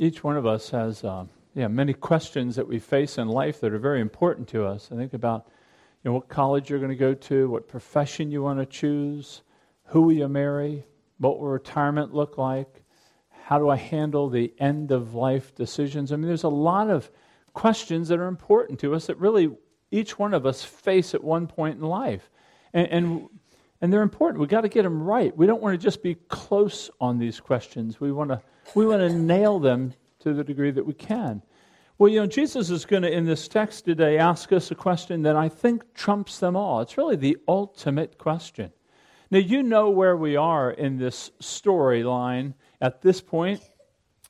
each one of us has uh, yeah, many questions that we face in life that are very important to us. I think about you know, what college you're going to go to, what profession you want to choose, who will you marry, what will retirement look like, how do I handle the end of life decisions. I mean, there's a lot of questions that are important to us that really each one of us face at one point in life. And, and, and they're important. We've got to get them right. We don't want to just be close on these questions. We want to, we want to nail them to the degree that we can. Well, you know, Jesus is going to, in this text today, ask us a question that I think trumps them all. It's really the ultimate question. Now, you know where we are in this storyline at this point.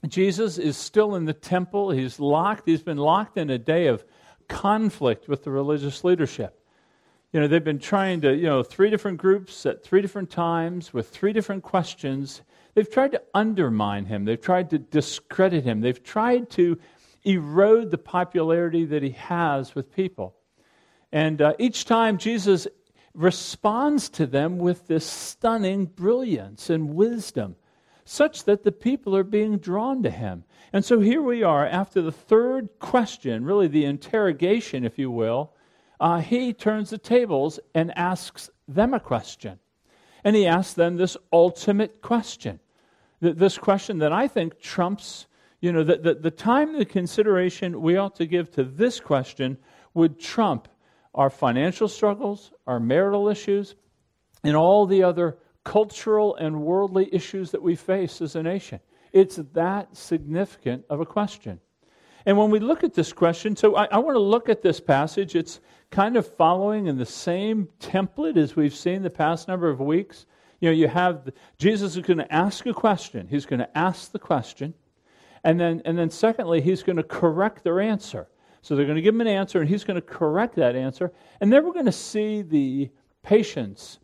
Jesus is still in the temple. He's locked. He's been locked in a day of conflict with the religious leadership. You know, they've been trying to, you know, three different groups at three different times with three different questions. They've tried to undermine him. They've tried to discredit him. They've tried to erode the popularity that he has with people. And uh, each time Jesus responds to them with this stunning brilliance and wisdom such that the people are being drawn to him. And so here we are after the third question, really the interrogation, if you will. Uh, he turns the tables and asks them a question. And he asks them this ultimate question. This question that I think trumps, you know, the, the, the time the consideration we ought to give to this question would trump our financial struggles, our marital issues, and all the other cultural and worldly issues that we face as a nation. It's that significant of a question. And when we look at this question, so I, I want to look at this passage. It's kind of following in the same template as we've seen the past number of weeks. You know, you have the, Jesus is going to ask a question. He's going to ask the question. And then, and then secondly, he's going to correct their answer. So they're going to give him an answer, and he's going to correct that answer. And then we're going to see the patience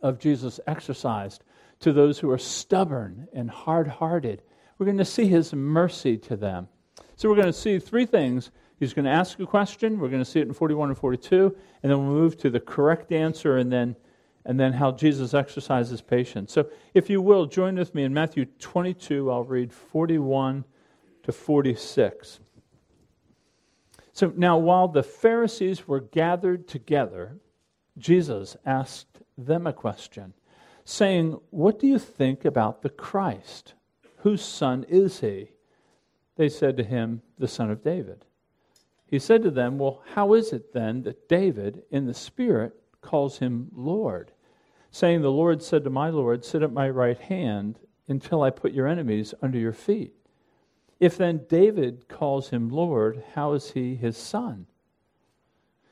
of Jesus exercised to those who are stubborn and hard hearted. We're going to see his mercy to them. So we're going to see three things. He's going to ask a question. We're going to see it in 41 and 42. And then we'll move to the correct answer and then, and then how Jesus exercises patience. So if you will, join with me in Matthew 22. I'll read 41 to 46. So now, while the Pharisees were gathered together, Jesus asked them a question, saying, What do you think about the Christ? Whose son is he? They said to him, The son of David. He said to them, Well, how is it then that David, in the Spirit, calls him Lord? Saying, The Lord said to my Lord, Sit at my right hand until I put your enemies under your feet. If then David calls him Lord, how is he his son?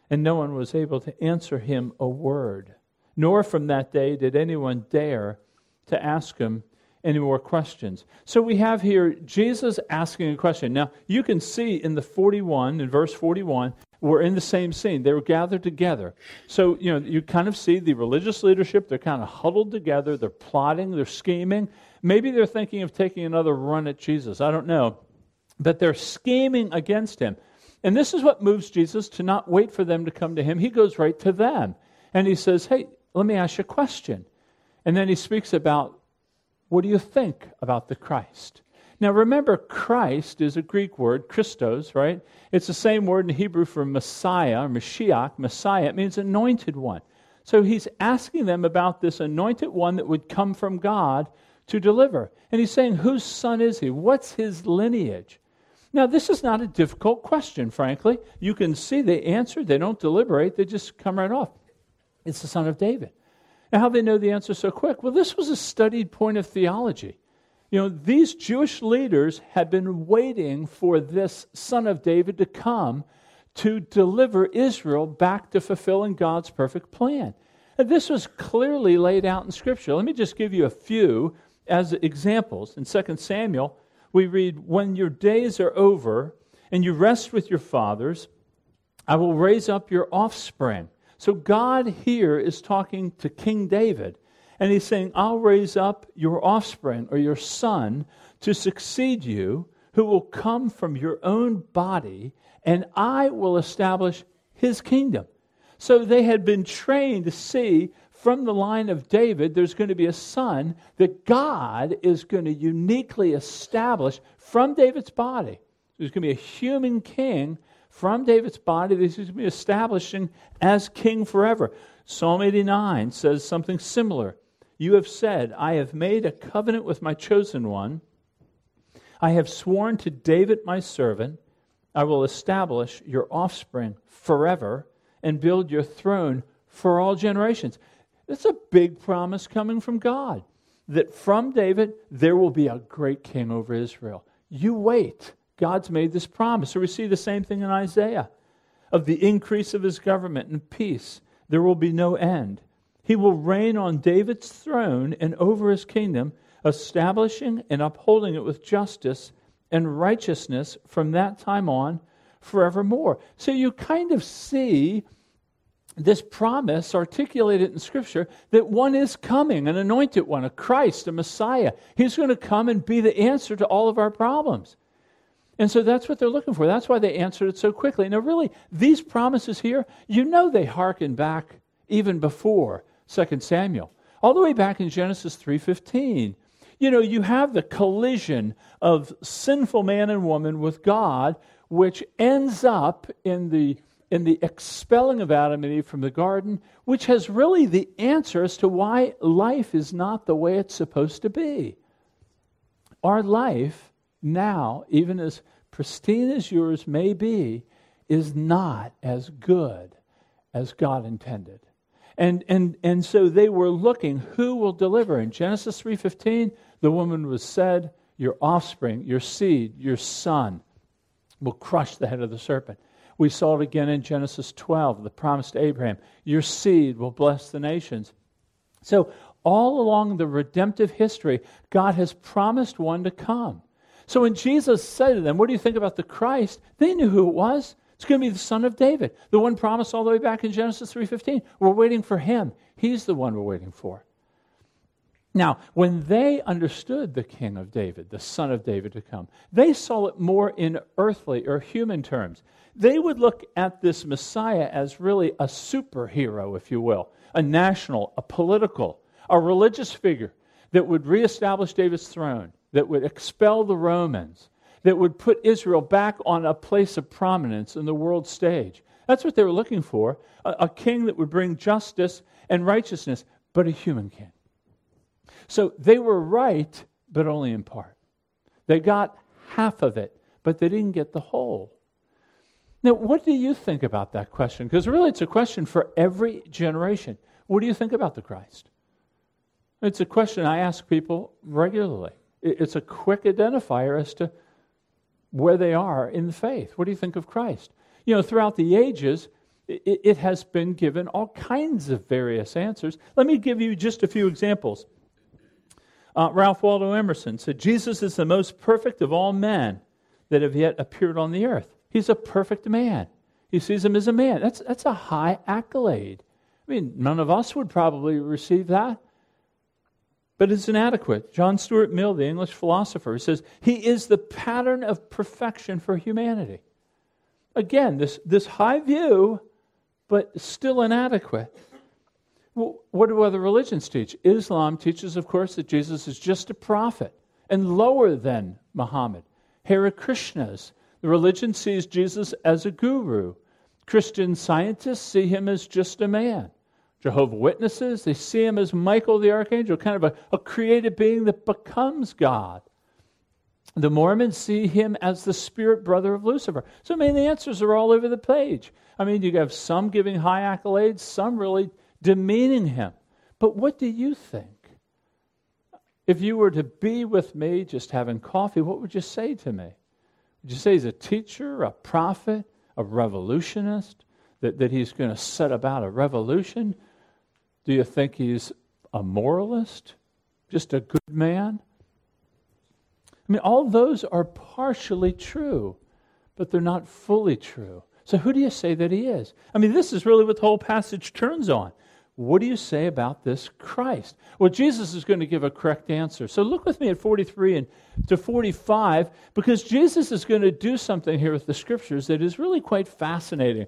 And no one was able to answer him a word nor from that day did anyone dare to ask him any more questions. So we have here Jesus asking a question. Now, you can see in the 41, in verse 41, we're in the same scene. They were gathered together. So, you know, you kind of see the religious leadership, they're kind of huddled together, they're plotting, they're scheming. Maybe they're thinking of taking another run at Jesus. I don't know. But they're scheming against him. And this is what moves Jesus to not wait for them to come to him. He goes right to them. And he says, Hey, let me ask you a question. And then he speaks about what do you think about the Christ? Now remember, Christ is a Greek word, Christos, right? It's the same word in Hebrew for Messiah, Mashiach, Messiah. It means anointed one. So he's asking them about this anointed one that would come from God to deliver. And he's saying, whose son is he? What's his lineage? Now, this is not a difficult question, frankly. You can see they answer, they don't deliberate, they just come right off. It's the son of David. Now, how they know the answer so quick? Well, this was a studied point of theology. You know, these Jewish leaders had been waiting for this son of David to come to deliver Israel back to fulfilling God's perfect plan. And this was clearly laid out in Scripture. Let me just give you a few as examples. In 2 Samuel, we read, When your days are over and you rest with your fathers, I will raise up your offspring so God here is talking to King David, and he's saying, I'll raise up your offspring or your son to succeed you, who will come from your own body, and I will establish his kingdom. So they had been trained to see from the line of David, there's going to be a son that God is going to uniquely establish from David's body. There's going to be a human king from David's body that he's to be establishing as king forever. Psalm 89 says something similar. You have said, I have made a covenant with my chosen one. I have sworn to David my servant, I will establish your offspring forever and build your throne for all generations. That's a big promise coming from God that from David there will be a great king over Israel. You wait. God's made this promise. So we see the same thing in Isaiah of the increase of his government and peace. There will be no end. He will reign on David's throne and over his kingdom, establishing and upholding it with justice and righteousness from that time on forevermore. So you kind of see this promise articulated in Scripture that one is coming, an anointed one, a Christ, a Messiah. He's going to come and be the answer to all of our problems. And so that's what they're looking for. That's why they answered it so quickly. Now, really, these promises here, you know they hearken back even before 2 Samuel, all the way back in Genesis 3:15. You know, you have the collision of sinful man and woman with God, which ends up in the in the expelling of Adam and Eve from the garden, which has really the answer as to why life is not the way it's supposed to be. Our life now, even as pristine as yours may be, is not as good as God intended. And, and, and so they were looking who will deliver. In Genesis 3:15, the woman was said, Your offspring, your seed, your son will crush the head of the serpent. We saw it again in Genesis 12, the promise to Abraham Your seed will bless the nations. So, all along the redemptive history, God has promised one to come. So, when Jesus said to them, What do you think about the Christ? they knew who it was. It's going to be the son of David, the one promised all the way back in Genesis 3:15. We're waiting for him. He's the one we're waiting for. Now, when they understood the king of David, the son of David to come, they saw it more in earthly or human terms they would look at this Messiah as really a superhero, if you will, a national, a political, a religious figure that would reestablish David's throne, that would expel the Romans, that would put Israel back on a place of prominence in the world stage. That's what they were looking for a, a king that would bring justice and righteousness, but a human king. So they were right, but only in part. They got half of it, but they didn't get the whole. Now, what do you think about that question? Because really, it's a question for every generation. What do you think about the Christ? It's a question I ask people regularly. It's a quick identifier as to where they are in the faith. What do you think of Christ? You know, throughout the ages, it, has been given all kinds of various answers. Let me give you just a few examples. Uh, Ralph Waldo Emerson said, Jesus is the most perfect of all men that have yet appeared on the earth. He's a perfect man. He sees him as a man. That's, that's a high accolade. I mean, none of us would probably receive that. But it's inadequate. John Stuart Mill, the English philosopher, says he is the pattern of perfection for humanity. Again, this, this high view, but still inadequate. What do other religions teach? Islam teaches, of course, that Jesus is just a prophet and lower than Muhammad. Hare Krishnas the religion sees Jesus as a guru. Christian scientists see him as just a man. Jehovah Witnesses, they see him as Michael the archangel, kind of a, a created being that becomes God. The Mormons see him as the spirit brother of Lucifer. So, I mean, the answers are all over the page. I mean, you have some giving high accolades, some really demeaning him. But what do you think? If you were to be with me just having coffee, what would you say to me? Would you say he's a teacher, a prophet, a revolutionist? That, that he's going to set about a revolution? Do you think he's a moralist? Just a good man? I mean, all those are partially true, but they're not fully true. So, who do you say that he is? I mean, this is really what the whole passage turns on. What do you say about this Christ? Well, Jesus is going to give a correct answer. So look with me at 43 and to 45 because Jesus is going to do something here with the scriptures that is really quite fascinating.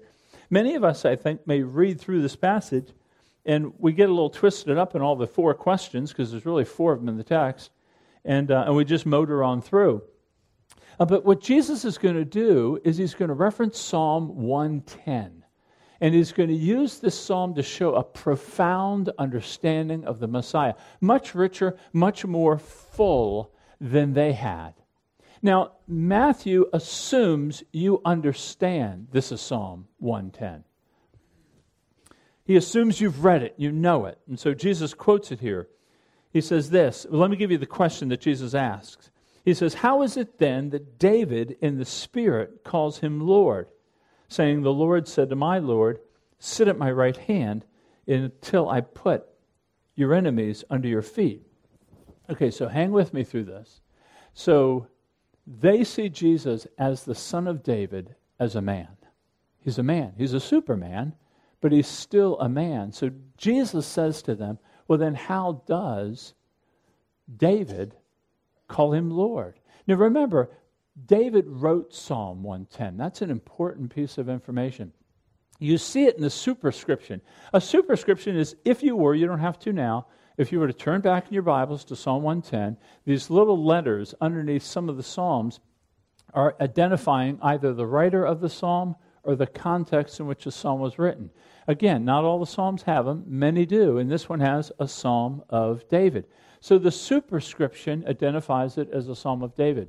Many of us, I think, may read through this passage And we get a little twisted up in all the four questions because there's really four of them in the text. And, uh, and we just motor on through. Uh, but what Jesus is going to do is he's going to reference Psalm 110. And he's going to use this psalm to show a profound understanding of the Messiah, much richer, much more full than they had. Now, Matthew assumes you understand this is Psalm 110. He assumes you've read it, you know it. And so Jesus quotes it here. He says this. Let me give you the question that Jesus asks. He says, How is it then that David in the Spirit calls him Lord? saying, The Lord said to my Lord, Sit at my right hand until I put your enemies under your feet. Okay, so hang with me through this. So they see Jesus as the son of David as a man. He's a man, he's a superman, but he's still a man. So Jesus says to them, Well, then how does David call him Lord? Now remember, David wrote Psalm 110. That's an important piece of information. You see it in the superscription. A superscription is if you were, you don't have to now, if you were to turn back in your Bibles to Psalm 110, these little letters underneath some of the Psalms are identifying either the writer of the psalm or the context in which the psalm was written. Again, not all the psalms have them, many do, and this one has a psalm of David. So the superscription identifies it as a psalm of David.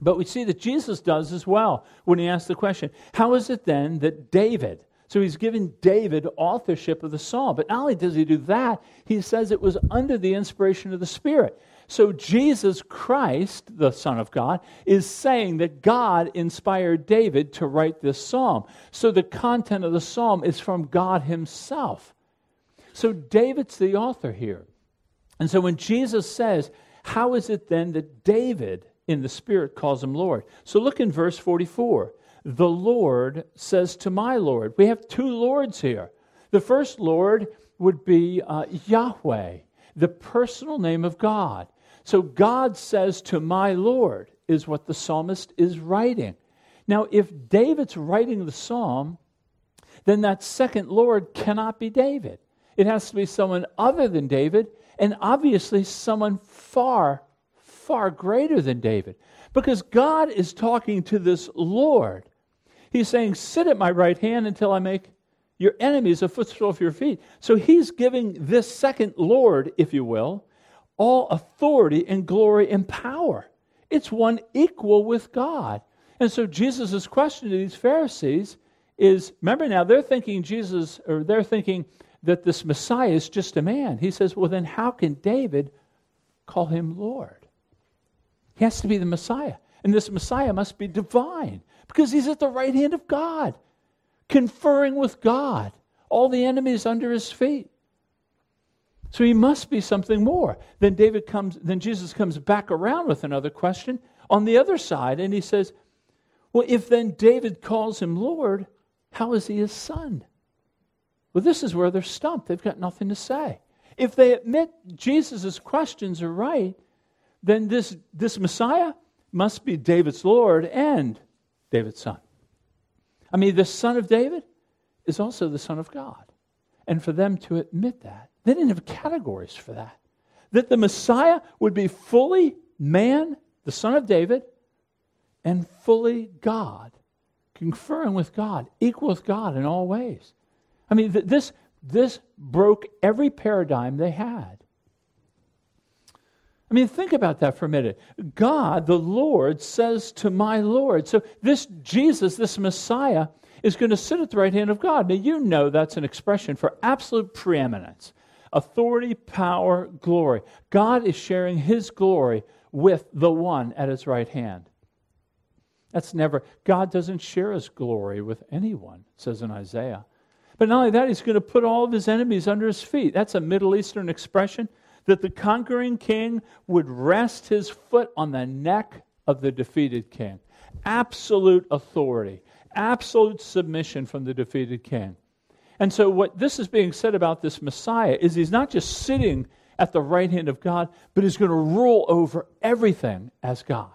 But we see that Jesus does as well when he asks the question How is it then that David, so he's given David authorship of the psalm, but not only does he do that, he says it was under the inspiration of the Spirit. So Jesus Christ, the Son of God, is saying that God inspired David to write this psalm. So the content of the psalm is from God Himself. So David's the author here. And so when Jesus says, How is it then that David, in the Spirit calls him Lord. So look in verse 44. The Lord says to my Lord. We have two Lords here. The first Lord would be uh, Yahweh, the personal name of God. So God says to my Lord, is what the psalmist is writing. Now, if David's writing the psalm, then that second Lord cannot be David. It has to be someone other than David, and obviously someone far far greater than David because God is talking to this Lord. He's saying, Sit at my right hand until I make your enemies a footstool for your feet. So he's giving this second Lord, if you will, all authority and glory and power. It's one equal with God. And so Jesus' question to these Pharisees is remember now, they're thinking Jesus, or they're thinking that this Messiah is just a man. He says, Well, then how can David call him Lord? He has to be the Messiah. And this Messiah must be divine because he's at the right hand of God, conferring with God, all the enemies under his feet. So he must be something more. Then David comes, then Jesus comes back around with another question on the other side, and he says, Well, if then David calls him Lord, how is he his son? Well, this is where they're stumped. They've got nothing to say. If they admit Jesus' questions are right, then this, this Messiah must be David's Lord and David's son. I mean, the son of David is also the son of God. And for them to admit that, they didn't have categories for that. That the Messiah would be fully man, the son of David, and fully God, conferring with God, equal with God in all ways. I mean, this, this broke every paradigm they had. I mean, think about that for a minute. God, the Lord, says to my Lord. So, this Jesus, this Messiah, is going to sit at the right hand of God. Now, you know that's an expression for absolute preeminence authority, power, glory. God is sharing his glory with the one at his right hand. That's never, God doesn't share his glory with anyone, says in Isaiah. But not only that, he's going to put all of his enemies under his feet. That's a Middle Eastern expression that the conquering king would rest his foot on the neck of the defeated king. Absolute authority, absolute submission from the defeated king. And so, what this is being said about this Messiah is he's not just sitting at the right hand of God, but he's going to rule over everything as God.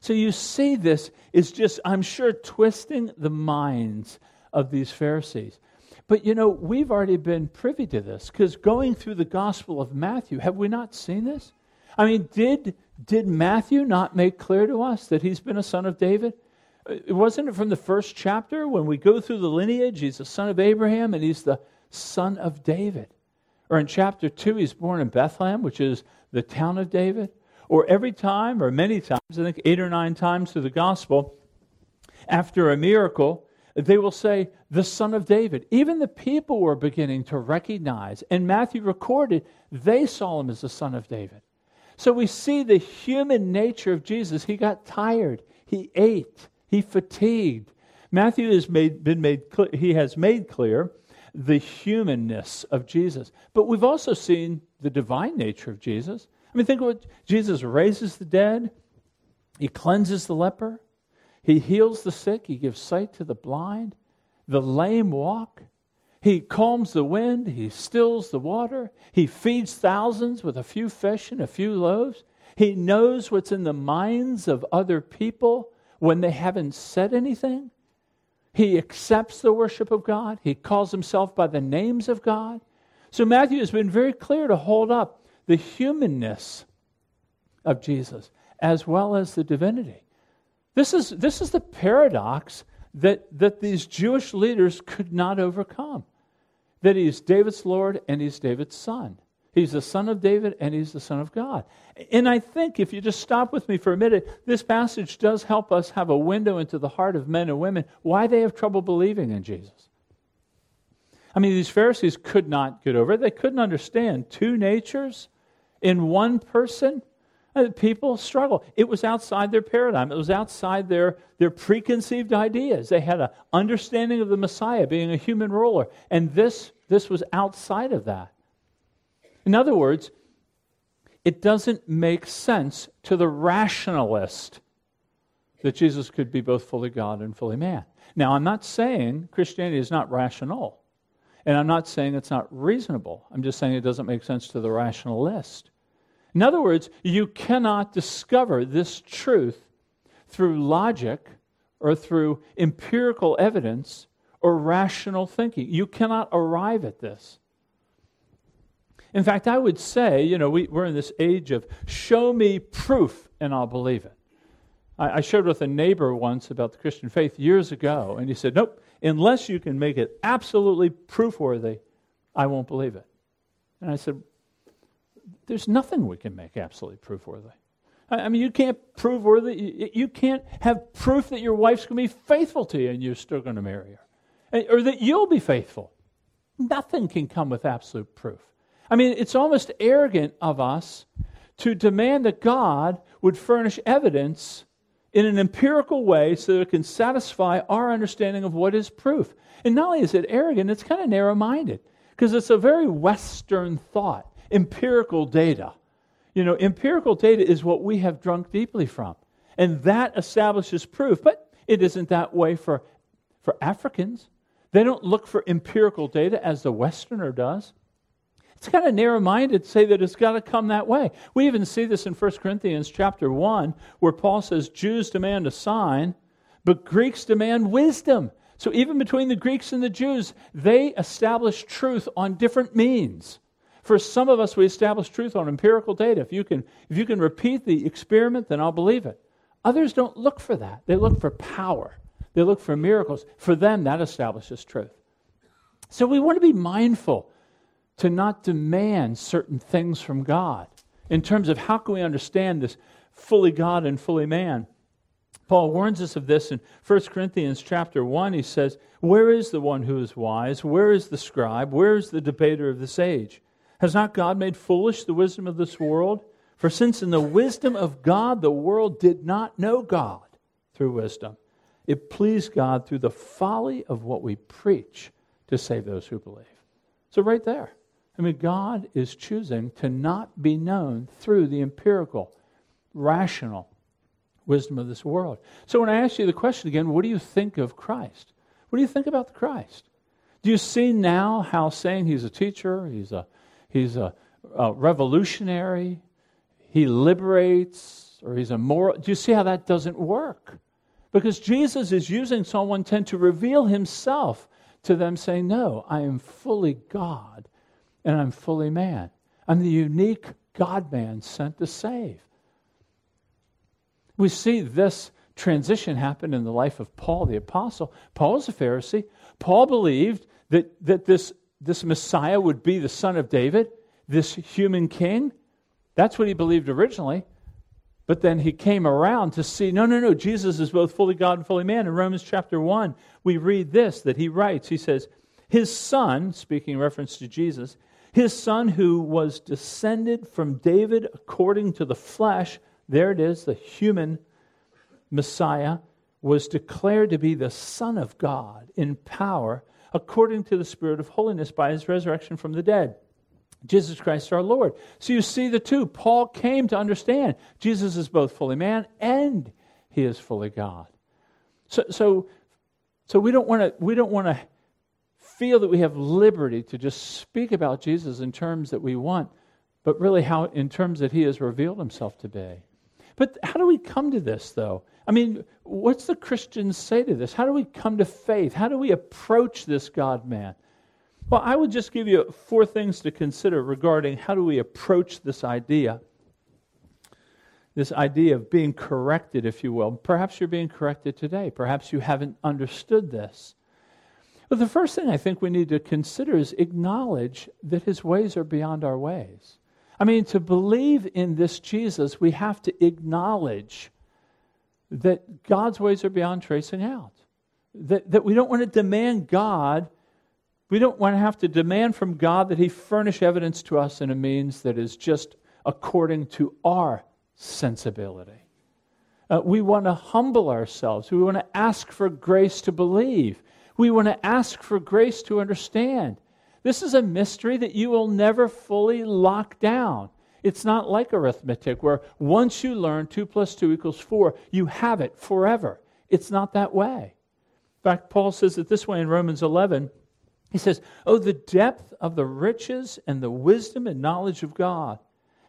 So, you see, this is just, I'm sure, twisting the minds of these Pharisees. But you know, we've already been privy to this because going through the Gospel of Matthew, have we not seen this? I mean, did, did Matthew not make clear to us that he's been a son of David? Uh, wasn't it from the first chapter when we go through the lineage? He's the son of Abraham and he's the son of David. Or in chapter 2, he's born in Bethlehem, which is the town of David. Or every time, or many times, I think eight or nine times through the gospel, after a miracle, they will say, the son of David. Even the people were beginning to recognize, and Matthew recorded, they saw him as the son of David. So we see the human nature of Jesus. He got tired, he ate, he fatigued. Matthew has made, been made he has made clear the humanness of Jesus. But we've also seen the divine nature of Jesus. I mean, think of what Jesus raises the dead, he cleanses the leper, he heals the sick, he gives sight to the blind, the lame walk. He calms the wind, he stills the water, he feeds thousands with a few fish and a few loaves. He knows what's in the minds of other people when they haven't said anything. He accepts the worship of God. He calls himself by the names of God. So Matthew has been very clear to hold up the humanness of Jesus as well as the divinity. This is, this is the paradox that, that these Jewish leaders could not overcome that he's David's Lord and he's David's son. He's the son of David and he's the son of God. And I think if you just stop with me for a minute, this passage does help us have a window into the heart of men and women why they have trouble believing in Jesus. I mean, these Pharisees could not get over it. They couldn't understand two natures in one person. Uh, people struggle. It was outside their paradigm. It was outside their, their preconceived ideas. They had an understanding of the Messiah being a human ruler, and this, this was outside of that. In other words, it doesn't make sense to the rationalist that Jesus could be both fully God and fully man. Now, I'm not saying Christianity is not rational, and I'm not saying it's not reasonable. I'm just saying it doesn't make sense to the rationalist. In other words, you cannot discover this truth through logic or through empirical evidence or rational thinking. You cannot arrive at this. In fact, I would say, you know, we, are in this age of show me proof and I'll believe it. I, I shared with a neighbor once about the Christian faith years ago, and he said, Nope, unless you can make it absolutely proof worthy, I won't believe it. And I said, there's nothing we can make absolutely proof worthy. I mean, you can't prove worthy. You can't have proof that your wife's going to be faithful to you and you're still going to marry her, or that you'll be faithful. Nothing can come with absolute proof. I mean, it's almost arrogant of us to demand that God would furnish evidence in an empirical way so that it can satisfy our understanding of what is proof. And not only is it arrogant, it's kind of narrow minded because it's a very Western thought empirical data. You know, empirical data is what we have drunk deeply from. And that establishes proof. But it isn't that way for, for Africans. They don't look for empirical data as the Westerner does. It's kind of narrow minded to say that it's got to come that way. We even see this in 1 Corinthians chapter 1, where Paul says Jews demand a sign, but Greeks demand wisdom. So even between the Greeks and the Jews, they establish truth on different means. For some of us, we establish truth on empirical data. If you can, if you can repeat the experiment, then I'll believe it. Others don't look for that. They look for power. They look for miracles. For them, that establishes truth. So we want to be mindful to not demand certain things from God in terms of how can we understand this fully God and fully man. Paul warns us of this in 1 Corinthians chapter 1. He says, Where is the one who is wise? Where is the scribe? Where is the debater of this age? Has not God made foolish the wisdom of this world? For since in the wisdom of God the world did not know God through wisdom, it pleased God through the folly of what we preach to save those who believe. So, right there. I mean, God is choosing to not be known through the empirical, rational wisdom of this world. So, when I ask you the question again, what do you think of Christ? What do you think about the Christ? Do you see now how saying he's a teacher, he's a he's a, a revolutionary, he liberates, or he's a moral. Do you see how that doesn't work? Because Jesus is using Psalm 110 to reveal himself to them saying, No, I am fully God and I'm fully man. I'm the unique God man sent to save. We see this transition happen in the life of Paul the Apostle. Paul was a Pharisee. Paul believed that, that this, this Messiah would be the son of David, this human king. That's what he believed originally. But then he came around to see no, no, no, Jesus is both fully God and fully man. In Romans chapter 1, we read this that he writes. He says, His son, speaking in reference to Jesus, his son who was descended from David according to the flesh, there it is, the human Messiah, was declared to be the Son of God in power according to the Spirit of holiness by his resurrection from the dead. Jesus Christ our Lord. So you see the two. Paul came to understand Jesus is both fully man and he is fully God. So, so, so we don't want to we don't want to feel that we have liberty to just speak about Jesus in terms that we want, but really how in terms that he has revealed himself to be. But how do we come to this though? I mean, what's the Christians say to this? How do we come to faith? How do we approach this God man? Well, I would just give you four things to consider regarding how do we approach this idea. This idea of being corrected, if you will. Perhaps you're being corrected today. Perhaps you haven't understood this. But the first thing I think we need to consider is acknowledge that his ways are beyond our ways. I mean, to believe in this Jesus, we have to acknowledge that God's ways are beyond tracing out. That, that we don't want to demand God we don't want to have to demand from God that He furnish evidence to us in a means that is just according to our sensibility. Uh, we want to humble ourselves. We want to ask for grace to believe. We want to ask for grace to understand. This is a mystery that you will never fully lock down. It's not like arithmetic, where once you learn 2 plus 2 equals 4, you have it forever. It's not that way. In fact, Paul says it this way in Romans 11 he says, Oh, the depth of the riches and the wisdom and knowledge of God.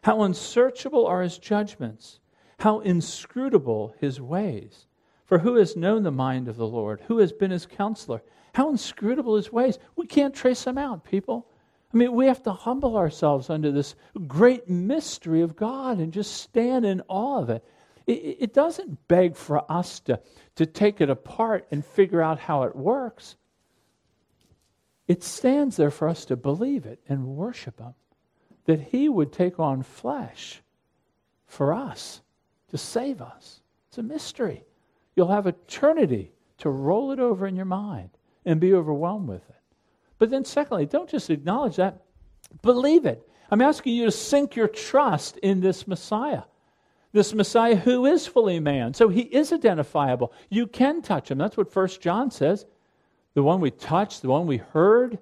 How unsearchable are his judgments, how inscrutable his ways. For who has known the mind of the Lord? Who has been his counselor? How inscrutable his ways. We can't trace them out, people. I mean, we have to humble ourselves under this great mystery of God and just stand in awe of it. It, it doesn't beg for us to, to take it apart and figure out how it works. It stands there for us to believe it and worship Him. That He would take on flesh for us to save us. It's a mystery. You'll have eternity to roll it over in your mind and be overwhelmed with it. But then, secondly, don't just acknowledge that, believe it. I'm asking you to sink your trust in this Messiah. This Messiah who is fully man. So he is identifiable. You can touch him. That's what First John says the one we touched, the one we heard.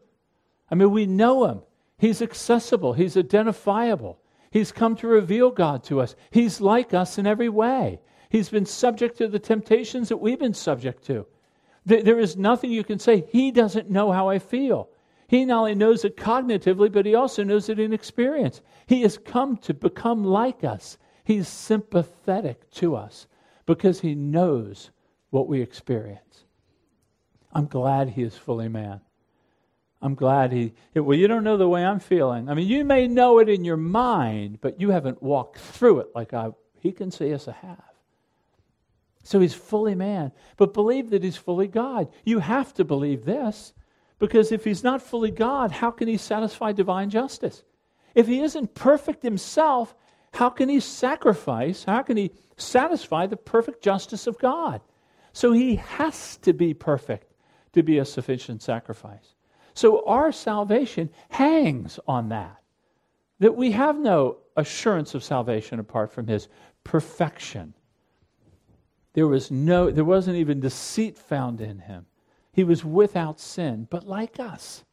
I mean, we know him. He's accessible, he's identifiable. He's come to reveal God to us. He's like us in every way. He's been subject to the temptations that we've been subject to. There is nothing you can say, He doesn't know how I feel. He not only knows it cognitively, but He also knows it in experience. He has come to become like us. He's sympathetic to us because He knows what we experience. I'm glad he is fully man. I'm glad he, well, you don't know the way I'm feeling. I mean, you may know it in your mind, but you haven't walked through it like I, he can see us have. So he's fully man, but believe that he's fully God. You have to believe this because if he's not fully God, how can he satisfy divine justice? If he isn't perfect himself, how can he sacrifice? How can he satisfy the perfect justice of God? So he has to be perfect to be a sufficient sacrifice. So our salvation hangs on that. That we have no assurance of salvation apart from his perfection. There was no there wasn't even deceit found in him. He was without sin, but like us.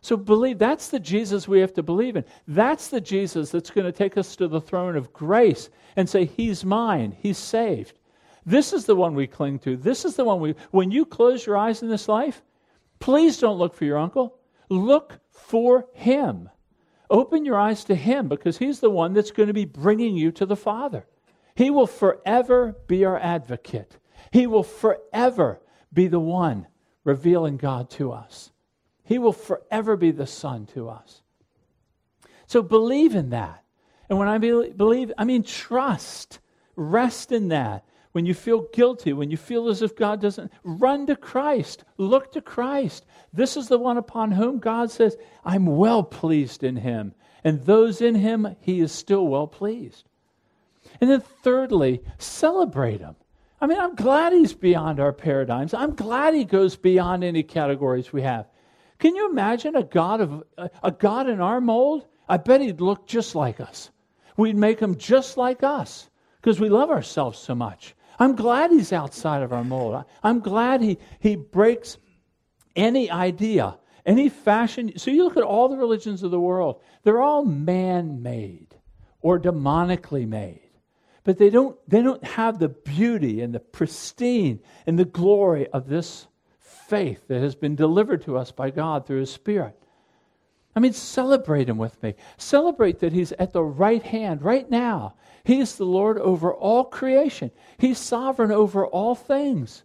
So believe that's the Jesus we have to believe in. That's the Jesus that's going to take us to the throne of grace and say, He's mine, He's saved. This is the one we cling to. This is the one we, when you close your eyes in this life, please don't look for your uncle. Look for him. Open your eyes to him because he's the one that's going to be bringing you to the Father. He will forever be our advocate. He will forever be the one revealing God to us. He will forever be the Son to us. So believe in that. And when I believe, I mean trust, rest in that. When you feel guilty, when you feel as if God doesn't, run to Christ, look to Christ. This is the one upon whom God says, I'm well pleased in him. And those in him, he is still well pleased. And then, thirdly, celebrate him. I mean, I'm glad he's beyond our paradigms. I'm glad he goes beyond any categories we have. Can you imagine a God of a, God in our mold? I bet he'd look just like us. We'd make him just like us because we love ourselves so much. I'm glad he's outside of our mold. I'm glad he, he breaks any idea, any fashion. So you look at all the religions of the world, they're all man made or demonically made. But they don't, they don't have the beauty and the pristine and the glory of this faith that has been delivered to us by God through His Spirit. I mean, celebrate Him with me. Celebrate that He's at the right hand right now. He is the Lord over all creation, He's sovereign over all things.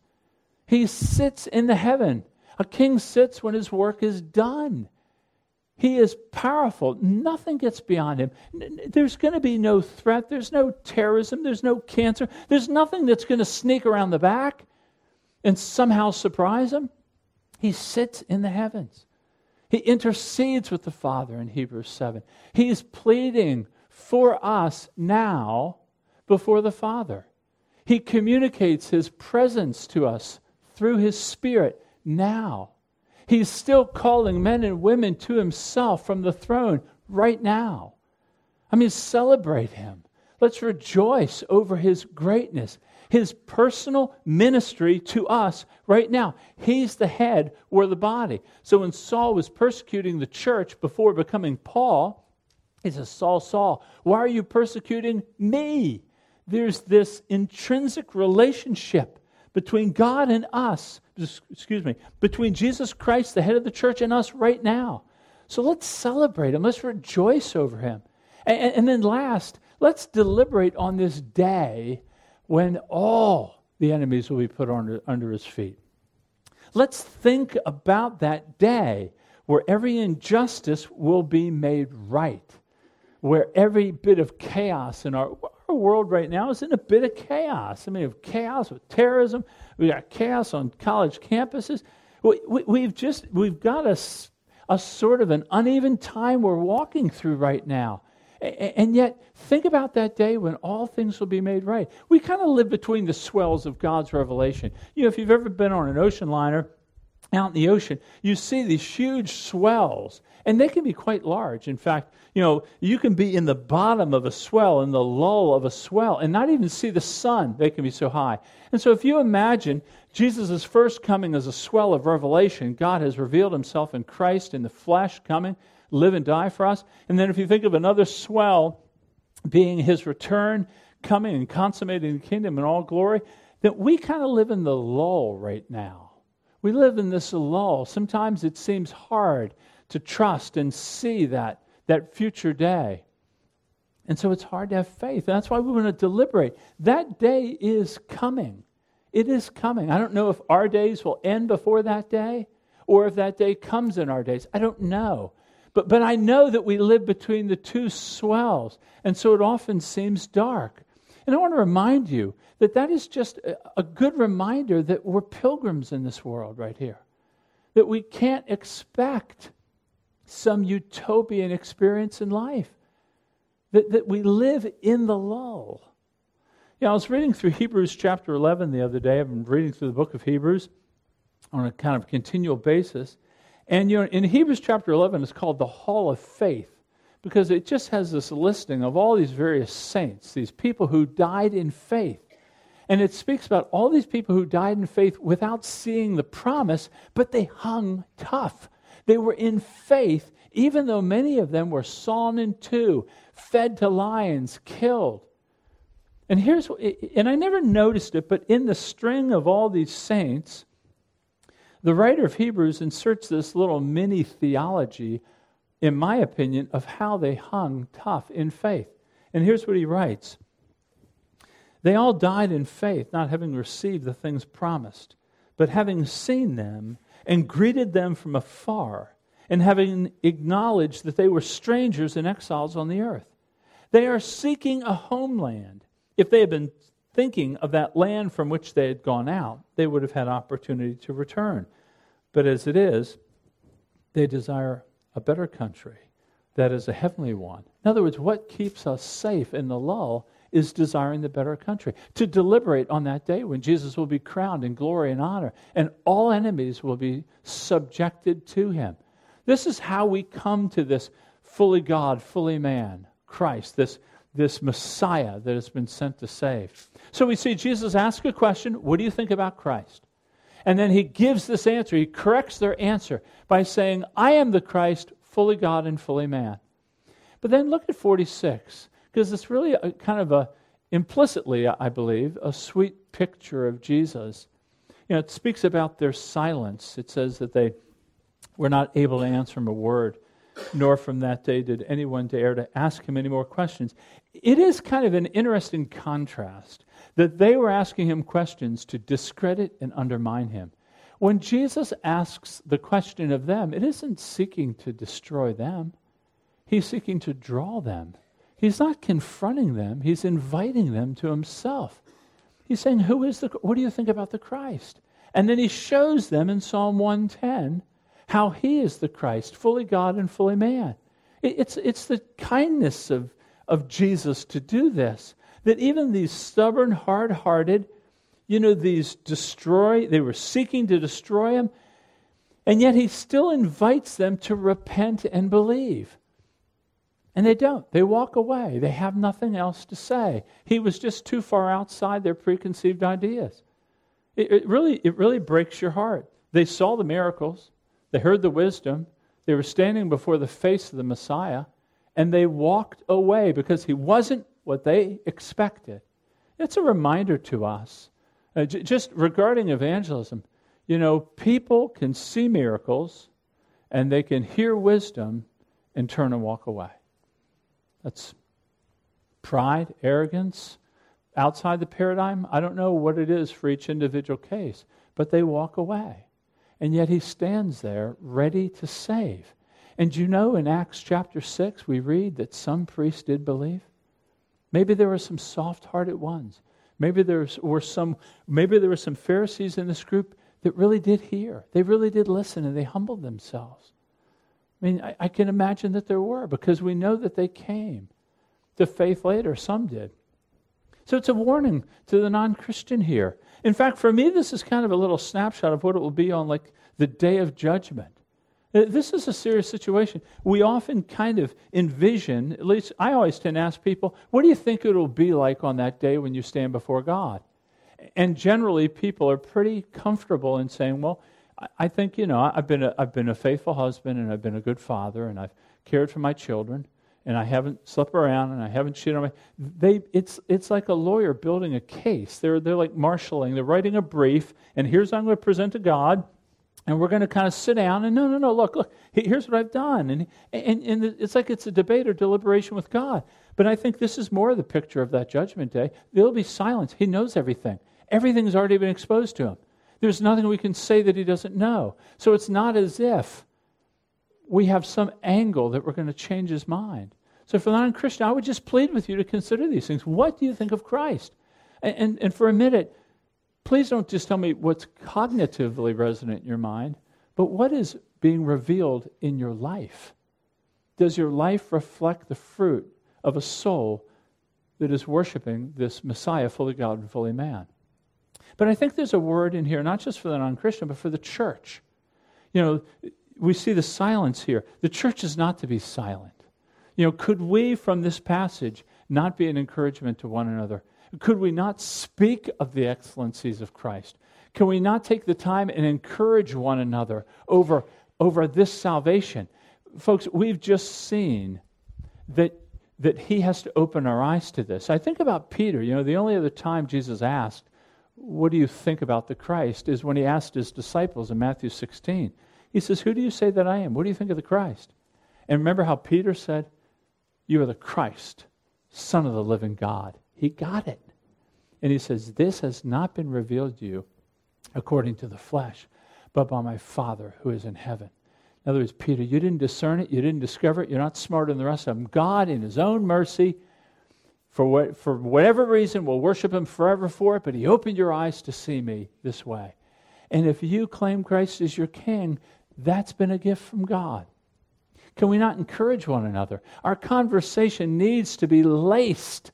He sits in the heaven. A king sits when his work is done. He is powerful. Nothing gets beyond him. There's going to be no threat. There's no terrorism. There's no cancer. There's nothing that's going to sneak around the back and somehow surprise him. He sits in the heavens. He intercedes with the Father in Hebrews 7. He's pleading for us now before the Father. He communicates his presence to us through his Spirit now. He's still calling men and women to himself from the throne right now. I mean, celebrate him. Let's rejoice over his greatness, his personal ministry to us right now. He's the head, we're the body. So when Saul was persecuting the church before becoming Paul, he says, Saul, Saul, why are you persecuting me? There's this intrinsic relationship between God and us, excuse me, between Jesus Christ, the head of the church, and us right now. So let's celebrate him. Let's rejoice over him. And, and then last, let's deliberate on this day when all the enemies will be put under, under his feet. Let's think about that day where every injustice will be made right, where every bit of chaos in our, our world right now is in a bit of chaos. I mean, of chaos with terrorism. We got chaos on college campuses. We, we, just we've got a, a sort of an uneven time we're walking through right now. And yet, think about that day when all things will be made right. We kind of live between the swells of God's revelation. You know, if you've ever been on an ocean liner out in the ocean, you see these huge swells, and they can be quite large. In fact, you know, you can be in the bottom of a swell, in the lull of a swell, and not even see the sun. They can be so high. And so, if you imagine Jesus' first coming as a swell of revelation, God has revealed himself in Christ in the flesh coming, live and die for us. And then, if you think of another swell being his return, coming and consummating the kingdom in all glory, that we kind of live in the lull right now. We live in this lull. Sometimes it seems hard to trust and see that that future day. And so it's hard to have faith. And that's why we want to deliberate. That day is coming. It is coming. I don't know if our days will end before that day or if that day comes in our days. I don't know. But, but I know that we live between the two swells. And so it often seems dark. And I want to remind you that that is just a, a good reminder that we're pilgrims in this world right here. That we can't expect some utopian experience in life. That, that we live in the lull. Yeah, I was reading through Hebrews chapter 11 the other day. I've been reading through the book of Hebrews on a kind of continual basis. And you know, in Hebrews chapter 11, it's called the Hall of Faith because it just has this listing of all these various saints, these people who died in faith. And it speaks about all these people who died in faith without seeing the promise, but they hung tough. They were in faith, even though many of them were sawn in two, fed to lions, killed. And here's, and I never noticed it, but in the string of all these saints, the writer of Hebrews inserts this little mini theology, in my opinion, of how they hung tough in faith. And here's what he writes They all died in faith, not having received the things promised, but having seen them and greeted them from afar, and having acknowledged that they were strangers and exiles on the earth. They are seeking a homeland. If they had been thinking of that land from which they had gone out, they would have had opportunity to return. But as it is, they desire a better country that is a heavenly one. In other words, what keeps us safe in the lull is desiring the better country. To deliberate on that day when Jesus will be crowned in glory and honor, and all enemies will be subjected to him. This is how we come to this fully God, fully man, Christ, this, this Messiah that has been sent to save. So we see Jesus ask a question What do you think about Christ? And then he gives this answer. He corrects their answer by saying, I am the Christ, fully God and fully man. But then look at 46, because it's really a, kind of a, implicitly, I believe, a sweet picture of Jesus. You know, it speaks about their silence. It says that they were not able to answer him a word, nor from that day did anyone dare to ask him any more questions. It is kind of an interesting contrast that they were asking him questions to discredit and undermine him. When Jesus asks the question of them, it isn't seeking to destroy them, he's seeking to draw them. He's not confronting them, he's inviting them to himself. He's saying, Who is the what do you think about the Christ? And then he shows them in Psalm 110 how he is the Christ, fully God and fully man. It's, it's the kindness of, of Jesus to do this that even these stubborn, hard hearted, you know, these destroy, they were seeking to destroy him, and yet he still invites them to repent and believe. And they don't. They walk away. They have nothing else to say. He was just too far outside their preconceived ideas. It, it, really, it really breaks your heart. They saw the miracles, they heard the wisdom, they were standing before the face of the Messiah, and they walked away because he wasn't what they expected. It's a reminder to us, uh, j- just regarding evangelism. You know, people can see miracles and they can hear wisdom and turn and walk away. That's pride, arrogance, outside the paradigm. I don't know what it is for each individual case, but they walk away. And yet he stands there ready to save. And you know, in Acts chapter 6, we read that some priests did believe. Maybe there were some soft-hearted ones. Maybe there were some maybe there were some Pharisees in this group that really did hear. They really did listen and they humbled themselves. I mean, I, I can imagine that there were because we know that they came to faith later. Some did. So it's a warning to the non Christian here. In fact, for me, this is kind of a little snapshot of what it will be on like the day of judgment. Uh, this is a serious situation. We often kind of envision, at least I always tend to ask people, what do you think it will be like on that day when you stand before God? And generally, people are pretty comfortable in saying, well, I think, you know, I've been, a, I've been a faithful husband and I've been a good father and I've cared for my children and I haven't slept around and I haven't cheated on my. They, it's, it's like a lawyer building a case. They're, they're like marshaling, they're writing a brief, and here's what I'm going to present to God and we're going to kind of sit down and no, no, no, look, look, here's what I've done. And, and, and it's like it's a debate or deliberation with God. But I think this is more the picture of that judgment day. There'll be silence. He knows everything, everything's already been exposed to him. There's nothing we can say that he doesn't know. So it's not as if we have some angle that we're going to change his mind. So for the non Christian, I would just plead with you to consider these things. What do you think of Christ? And, and, and for a minute, please don't just tell me what's cognitively resonant in your mind, but what is being revealed in your life? Does your life reflect the fruit of a soul that is worshiping this Messiah, fully God and fully man? But I think there's a word in here, not just for the non Christian, but for the church. You know, we see the silence here. The church is not to be silent. You know, could we, from this passage, not be an encouragement to one another could we not speak of the excellencies of Christ? Can we not take the time and encourage one another over, over this salvation? Folks, we've just seen that, that he has to open our eyes to this. I think about Peter. You know, the only other time Jesus asked, What do you think about the Christ? is when he asked his disciples in Matthew 16. He says, Who do you say that I am? What do you think of the Christ? And remember how Peter said, You are the Christ, Son of the living God. He got it. And he says, This has not been revealed to you according to the flesh, but by my Father who is in heaven. In other words, Peter, you didn't discern it, you didn't discover it, you're not smarter than the rest of them. God, in His own mercy, for, what, for whatever reason, we'll worship Him forever for it, but He opened your eyes to see me this way. And if you claim Christ as your King, that's been a gift from God. Can we not encourage one another? Our conversation needs to be laced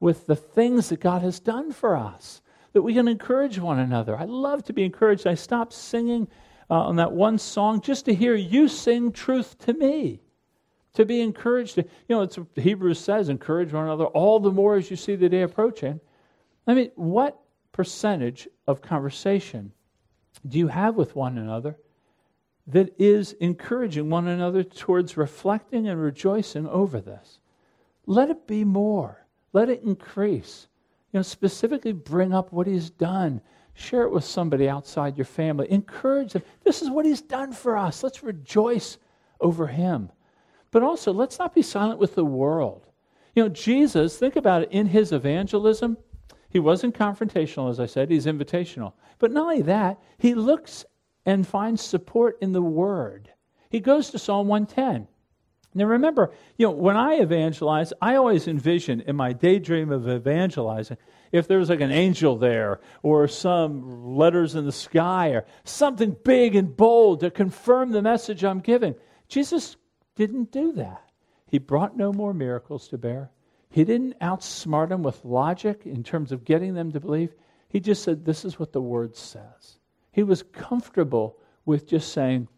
with the things that God has done for us, that we can encourage one another. I love to be encouraged. I stopped singing uh, on that one song just to hear you sing truth to me, to be encouraged. You know, it's Hebrews says, encourage one another all the more as you see the day approaching. I mean, what percentage of conversation do you have with one another that is encouraging one another towards reflecting and rejoicing over this? Let it be more. Let it increase. You know, specifically bring up what he's done Share it with somebody outside your family. Encourage them. This is what He's done for us. Let's rejoice over Him. But also, let's not be silent with the world. You know, Jesus, think about it, in His evangelism, He wasn't confrontational, as I said, He's invitational. But not only that, He looks and finds support in the Word. He goes to Psalm 110. Now remember, you know, when I evangelize, I always envision in my daydream of evangelizing, if there was like an angel there or some letters in the sky or something big and bold to confirm the message I'm giving. Jesus didn't do that. He brought no more miracles to bear. He didn't outsmart them with logic in terms of getting them to believe. He just said, This is what the word says. He was comfortable with just saying,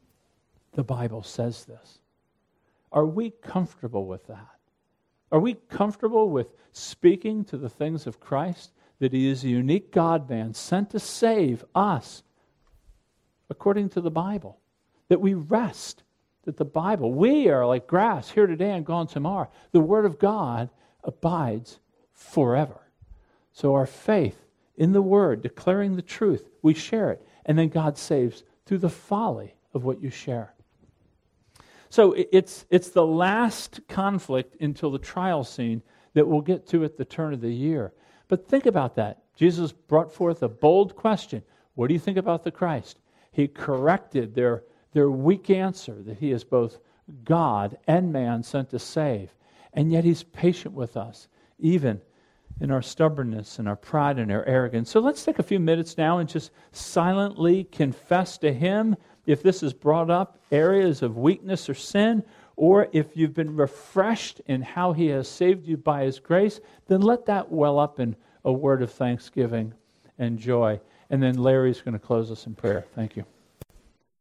The Bible says this. Are we comfortable with that? Are we comfortable with speaking to the things of Christ? That He is a unique God man sent to save us according to the Bible. That we rest, that the Bible, we are like grass here today and gone tomorrow. The Word of God abides forever. So our faith in the Word, declaring the truth, we share it. And then God saves through the folly of what you share. So it's, it's the last conflict until the trial scene that we'll get to at the turn of the year. But think about that. Jesus brought forth a bold question What do you think about the Christ? He corrected their, their weak answer that he is both God and man sent to save. And yet he's patient with us, even in our stubbornness and our pride and our arrogance. So let's take a few minutes now and just silently confess to him if this has brought up areas of weakness or sin, or if you've been refreshed in how He has saved you by His grace, then let that well up in a word of thanksgiving and joy. And then Larry's going to close us in prayer. Thank you.